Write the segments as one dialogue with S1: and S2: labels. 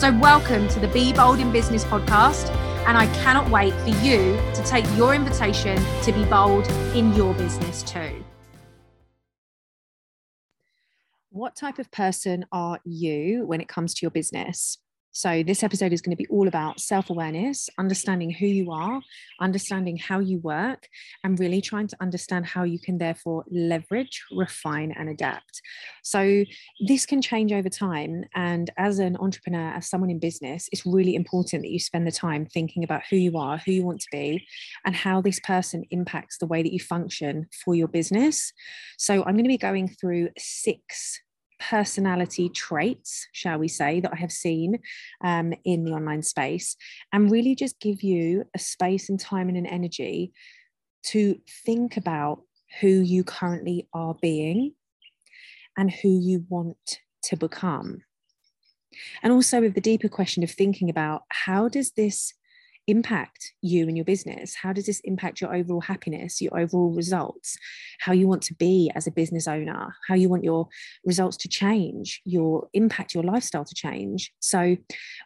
S1: So, welcome to the Be Bold in Business podcast and I cannot wait for you to take your invitation to be bold in your business too. What type of person are you when it comes to your business? So, this episode is going to be all about self awareness, understanding who you are, understanding how you work, and really trying to understand how you can therefore leverage, refine, and adapt. So, this can change over time. And as an entrepreneur, as someone in business, it's really important that you spend the time thinking about who you are, who you want to be, and how this person impacts the way that you function for your business. So, I'm going to be going through six personality traits, shall we say, that I have seen um, in the online space, and really just give you a space and time and an energy to think about who you currently are being and who you want to become. And also with the deeper question of thinking about how does this impact you and your business? How does this impact your overall happiness, your overall results, how you want to be as a business owner, how you want your results to change, your impact, your lifestyle to change? So,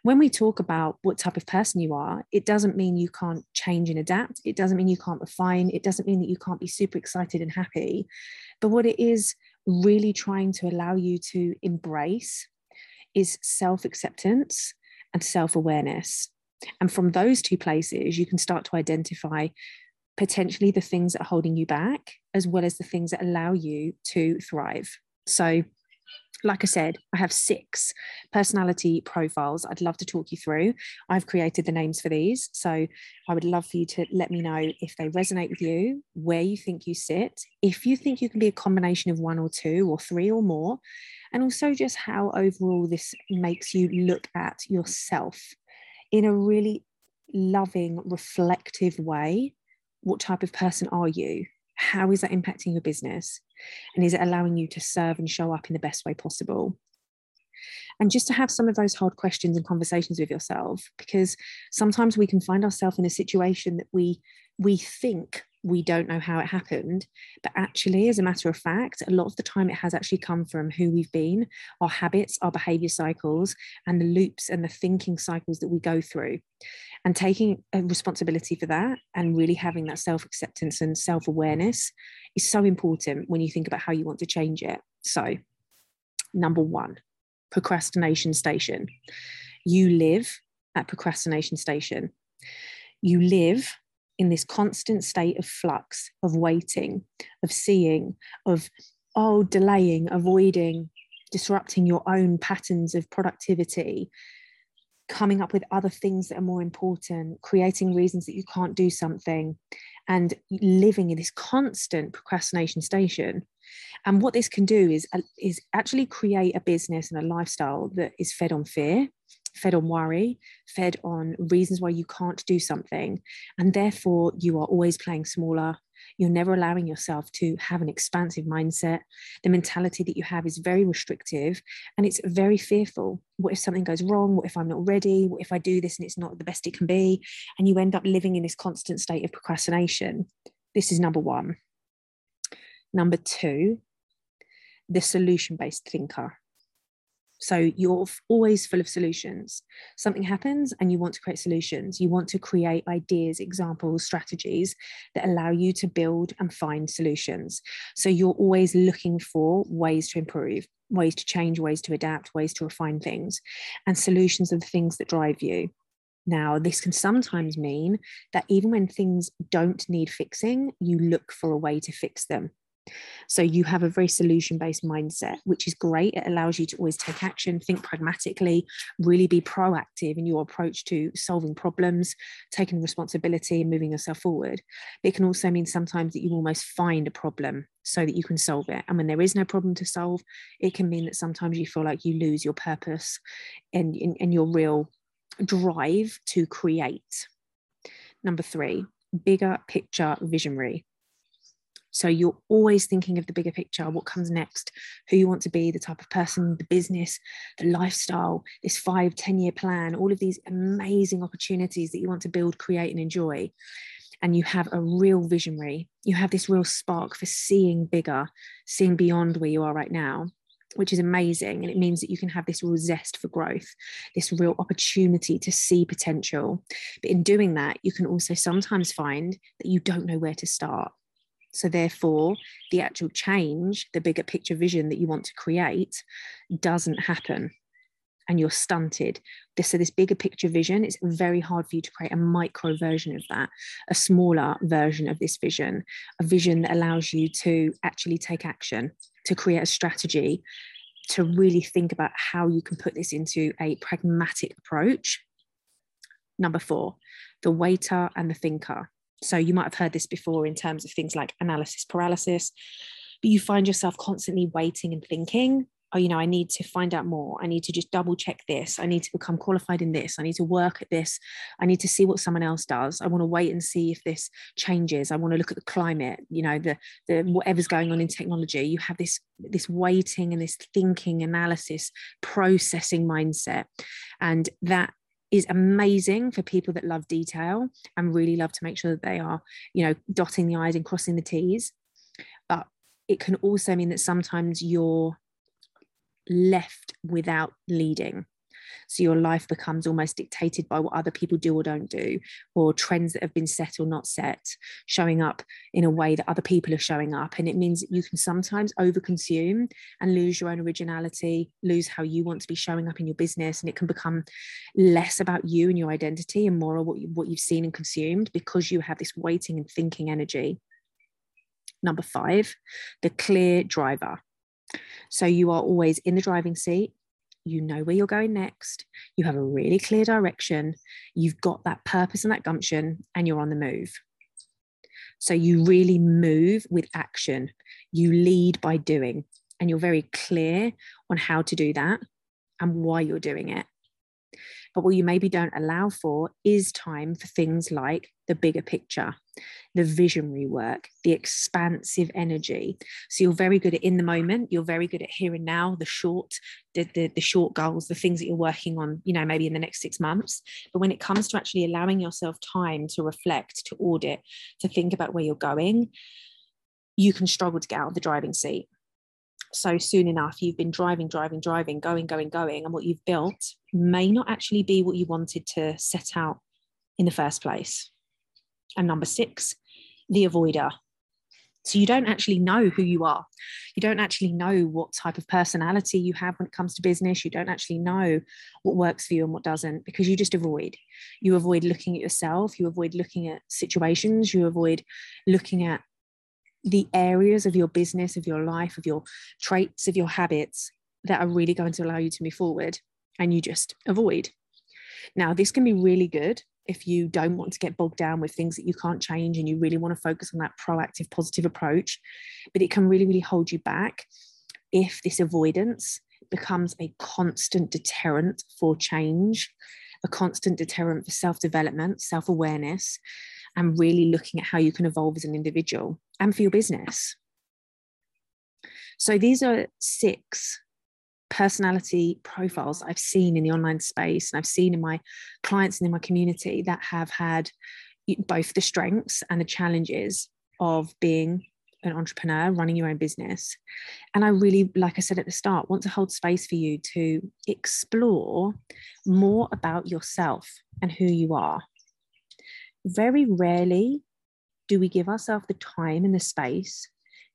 S1: when we talk about what type of person you are, it doesn't mean you can't change and adapt. It doesn't mean you can't refine. It doesn't mean that you can't be super excited and happy. But what it is really trying to allow you to embrace is self acceptance and self awareness. And from those two places, you can start to identify potentially the things that are holding you back, as well as the things that allow you to thrive. So, like I said, I have six personality profiles I'd love to talk you through. I've created the names for these. So I would love for you to let me know if they resonate with you, where you think you sit, if you think you can be a combination of one or two or three or more, and also just how overall this makes you look at yourself in a really loving, reflective way. What type of person are you? How is that impacting your business? And is it allowing you to serve and show up in the best way possible? And just to have some of those hard questions and conversations with yourself, because sometimes we can find ourselves in a situation that we we think we don't know how it happened. But actually, as a matter of fact, a lot of the time it has actually come from who we've been, our habits, our behavior cycles, and the loops and the thinking cycles that we go through. And taking a responsibility for that and really having that self acceptance and self awareness is so important when you think about how you want to change it. So, number one, procrastination station. You live at procrastination station. You live in this constant state of flux, of waiting, of seeing, of, oh, delaying, avoiding, disrupting your own patterns of productivity, coming up with other things that are more important, creating reasons that you can't do something, and living in this constant procrastination station. And what this can do is, uh, is actually create a business and a lifestyle that is fed on fear, fed on worry, fed on reasons why you can't do something. And therefore, you are always playing smaller. You're never allowing yourself to have an expansive mindset. The mentality that you have is very restrictive and it's very fearful. What if something goes wrong? What if I'm not ready? What if I do this and it's not the best it can be? And you end up living in this constant state of procrastination. This is number one. Number two, the solution based thinker. So you're always full of solutions. Something happens and you want to create solutions. You want to create ideas, examples, strategies that allow you to build and find solutions. So you're always looking for ways to improve, ways to change, ways to adapt, ways to refine things. And solutions are the things that drive you. Now, this can sometimes mean that even when things don't need fixing, you look for a way to fix them. So you have a very solution based mindset, which is great. It allows you to always take action, think pragmatically, really be proactive in your approach to solving problems, taking responsibility, and moving yourself forward. It can also mean sometimes that you almost find a problem so that you can solve it. And when there is no problem to solve, it can mean that sometimes you feel like you lose your purpose and, and, and your real drive to create. Number three, bigger picture visionary. So you're always thinking of the bigger picture, what comes next, who you want to be, the type of person, the business, the lifestyle, this five, 10 year plan, all of these amazing opportunities that you want to build, create, and enjoy. And you have a real visionary. You have this real spark for seeing bigger, seeing beyond where you are right now which is amazing. And it means that you can have this real zest for growth, this real opportunity to see potential. But in doing that, you can also sometimes find that you don't know where to start. So, therefore, the actual change, the bigger picture vision that you want to create, doesn't happen and you're stunted. So, this bigger picture vision, it's very hard for you to create a micro version of that, a smaller version of this vision, a vision that allows you to actually take action, to create a strategy, to really think about how you can put this into a pragmatic approach. Number four, the waiter and the thinker. So you might have heard this before in terms of things like analysis paralysis, but you find yourself constantly waiting and thinking, oh, you know, I need to find out more. I need to just double check this. I need to become qualified in this. I need to work at this. I need to see what someone else does. I want to wait and see if this changes. I want to look at the climate, you know, the the whatever's going on in technology. You have this this waiting and this thinking, analysis, processing mindset. And that is amazing for people that love detail and really love to make sure that they are, you know, dotting the I's and crossing the T's. But it can also mean that sometimes you're left without leading. So your life becomes almost dictated by what other people do or don't do, or trends that have been set or not set, showing up in a way that other people are showing up. And it means that you can sometimes overconsume and lose your own originality, lose how you want to be showing up in your business. And it can become less about you and your identity and more of what, you, what you've seen and consumed because you have this waiting and thinking energy. Number five, the clear driver. So you are always in the driving seat you know where you're going next, you have a really clear direction, you've got that purpose and that gumption, and you're on the move. So you really move with action, you lead by doing, and you're very clear on how to do that and why you're doing it. But what you maybe don't allow for is time for things like the bigger picture, the visionary work, the expansive energy. So you're very good at in the moment, you're very good at here and now, the short, the, the, the short goals, the things that you're working on, you know, maybe in the next six months. But when it comes to actually allowing yourself time to reflect, to audit, to think about where you're going, you can struggle to get out of the driving seat so soon enough you've been driving driving driving going going going and what you've built may not actually be what you wanted to set out in the first place. And number six the avoider. So you don't actually know who you are. You don't actually know what type of personality you have when it comes to business. You don't actually know what works for you and what doesn't because you just avoid. You avoid looking at yourself. You avoid looking at situations. You avoid looking at the areas of your business, of your life, of your traits, of your habits that are really going to allow you to move forward and you just avoid. Now, this can be really good if you don't want to get bogged down with things that you can't change and you really want to focus on that proactive, positive approach. But it can really, really hold you back if this avoidance becomes a constant deterrent for change, a constant deterrent for self development, self awareness, and really looking at how you can evolve as an individual and for your business. So these are six personality profiles I've seen in the online space and I've seen in my clients and in my community that have had both the strengths and the challenges of being an entrepreneur running your own business. And I really, like I said at the start, want to hold space for you to explore more about yourself and who you are. Very rarely do we give ourselves the time and the space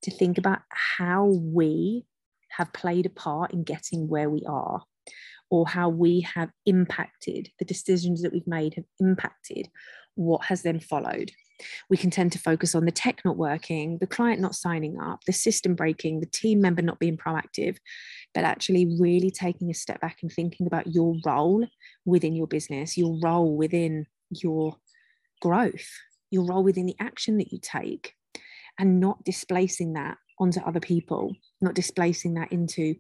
S1: to think about how we have played a part in getting where we are or how we have impacted the decisions that we've made have impacted what has then followed. We can tend to focus on the tech not working, the client not signing up, the system breaking, the team member not being proactive, but actually really taking a step back and thinking about your role within your business, your role within your growth, your role within the action that you take, and not displacing that onto other people, not displacing that into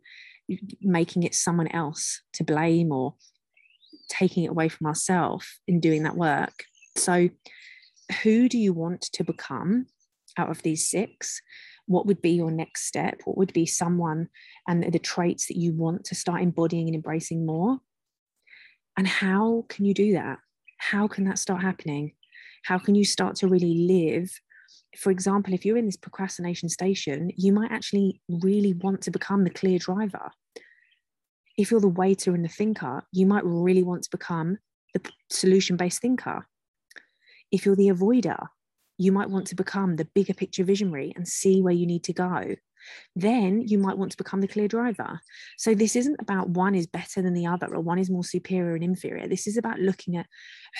S1: making it someone else to blame or taking it away from ourselves in doing that work. So, who do you want to become out of these six? What would be your next step? What would be someone and the traits that you want to start embodying and embracing more? And how can you do that? How can that start happening? How can you start to really live? For example, if you're in this procrastination station, you might actually really want to become the clear driver. If you're the waiter and the thinker, you might really want to become the solution based thinker if you're the avoider, you might want to become the bigger picture visionary and see where you need to go then you might want to become the clear driver. So this isn't about one is better than the other or one is more superior and inferior. This is about looking at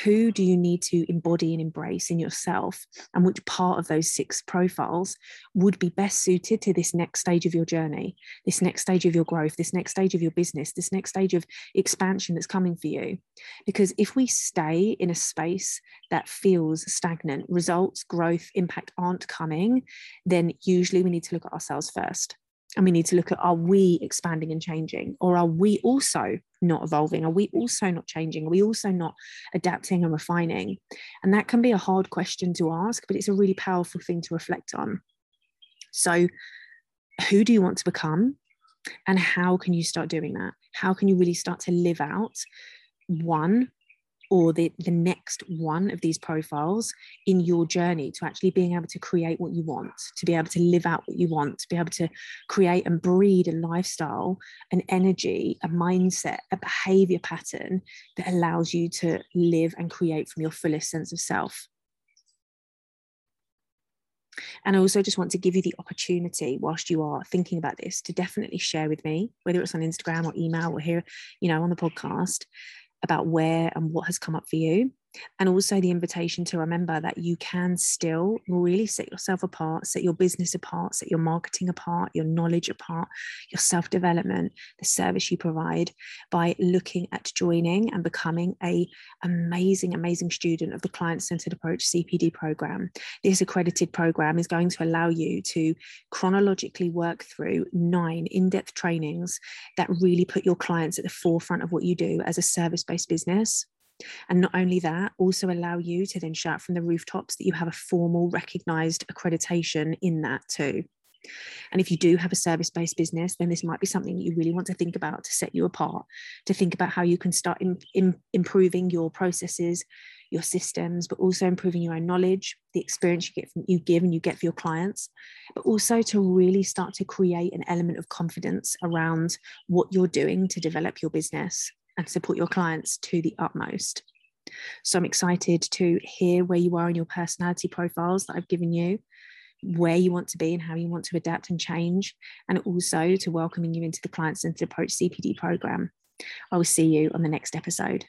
S1: who do you need to embody and embrace in yourself and which part of those six profiles would be best suited to this next stage of your journey, this next stage of your growth, this next stage of your business, this next stage of expansion that's coming for you. Because if we stay in a space that feels stagnant, results, growth, impact aren't coming, then usually we need to look at ourselves first. And we need to look at are we expanding and changing? Or are we also not evolving? Are we also not changing? Are we also not adapting and refining? And that can be a hard question to ask, but it's a really powerful thing to reflect on. So, who do you want to become? And how can you start doing that? How can you really start to live out one or the, the next one of these profiles in your journey to actually being able to create what you want, to be able to live out what you want, to be able to create and breed a lifestyle, an energy, a mindset, a behavior pattern that allows you to live and create from your fullest sense of self. And I also just want to give you the opportunity, whilst you are thinking about this, to definitely share with me, whether it's on Instagram or email or here, you know, on the podcast, about where and what has come up for you and also the invitation to remember that you can still really set yourself apart, set your business apart, set your marketing apart, your knowledge apart, your self development, the service you provide by looking at joining and becoming a amazing, amazing student of the Client Centered Approach CPD program. This accredited program is going to allow you to chronologically work through nine in depth trainings that really put your clients at the forefront of what you do as a service based business. And not only that, also allow you to then shout from the rooftops that you have a formal recognized accreditation in that too. And if you do have a service based business, then this might be something that you really want to think about to set you apart, to think about how you can start in, in improving your processes, your systems, but also improving your own knowledge, the experience you get from you give and you get for your clients, but also to really start to create an element of confidence around what you're doing to develop your business and support your clients to the utmost. So I'm excited to hear where you are in your personality profiles that I've given you, where you want to be and how you want to adapt and change, and also to welcoming you into the Client Centered Approach CPD program. I will see you on the next episode.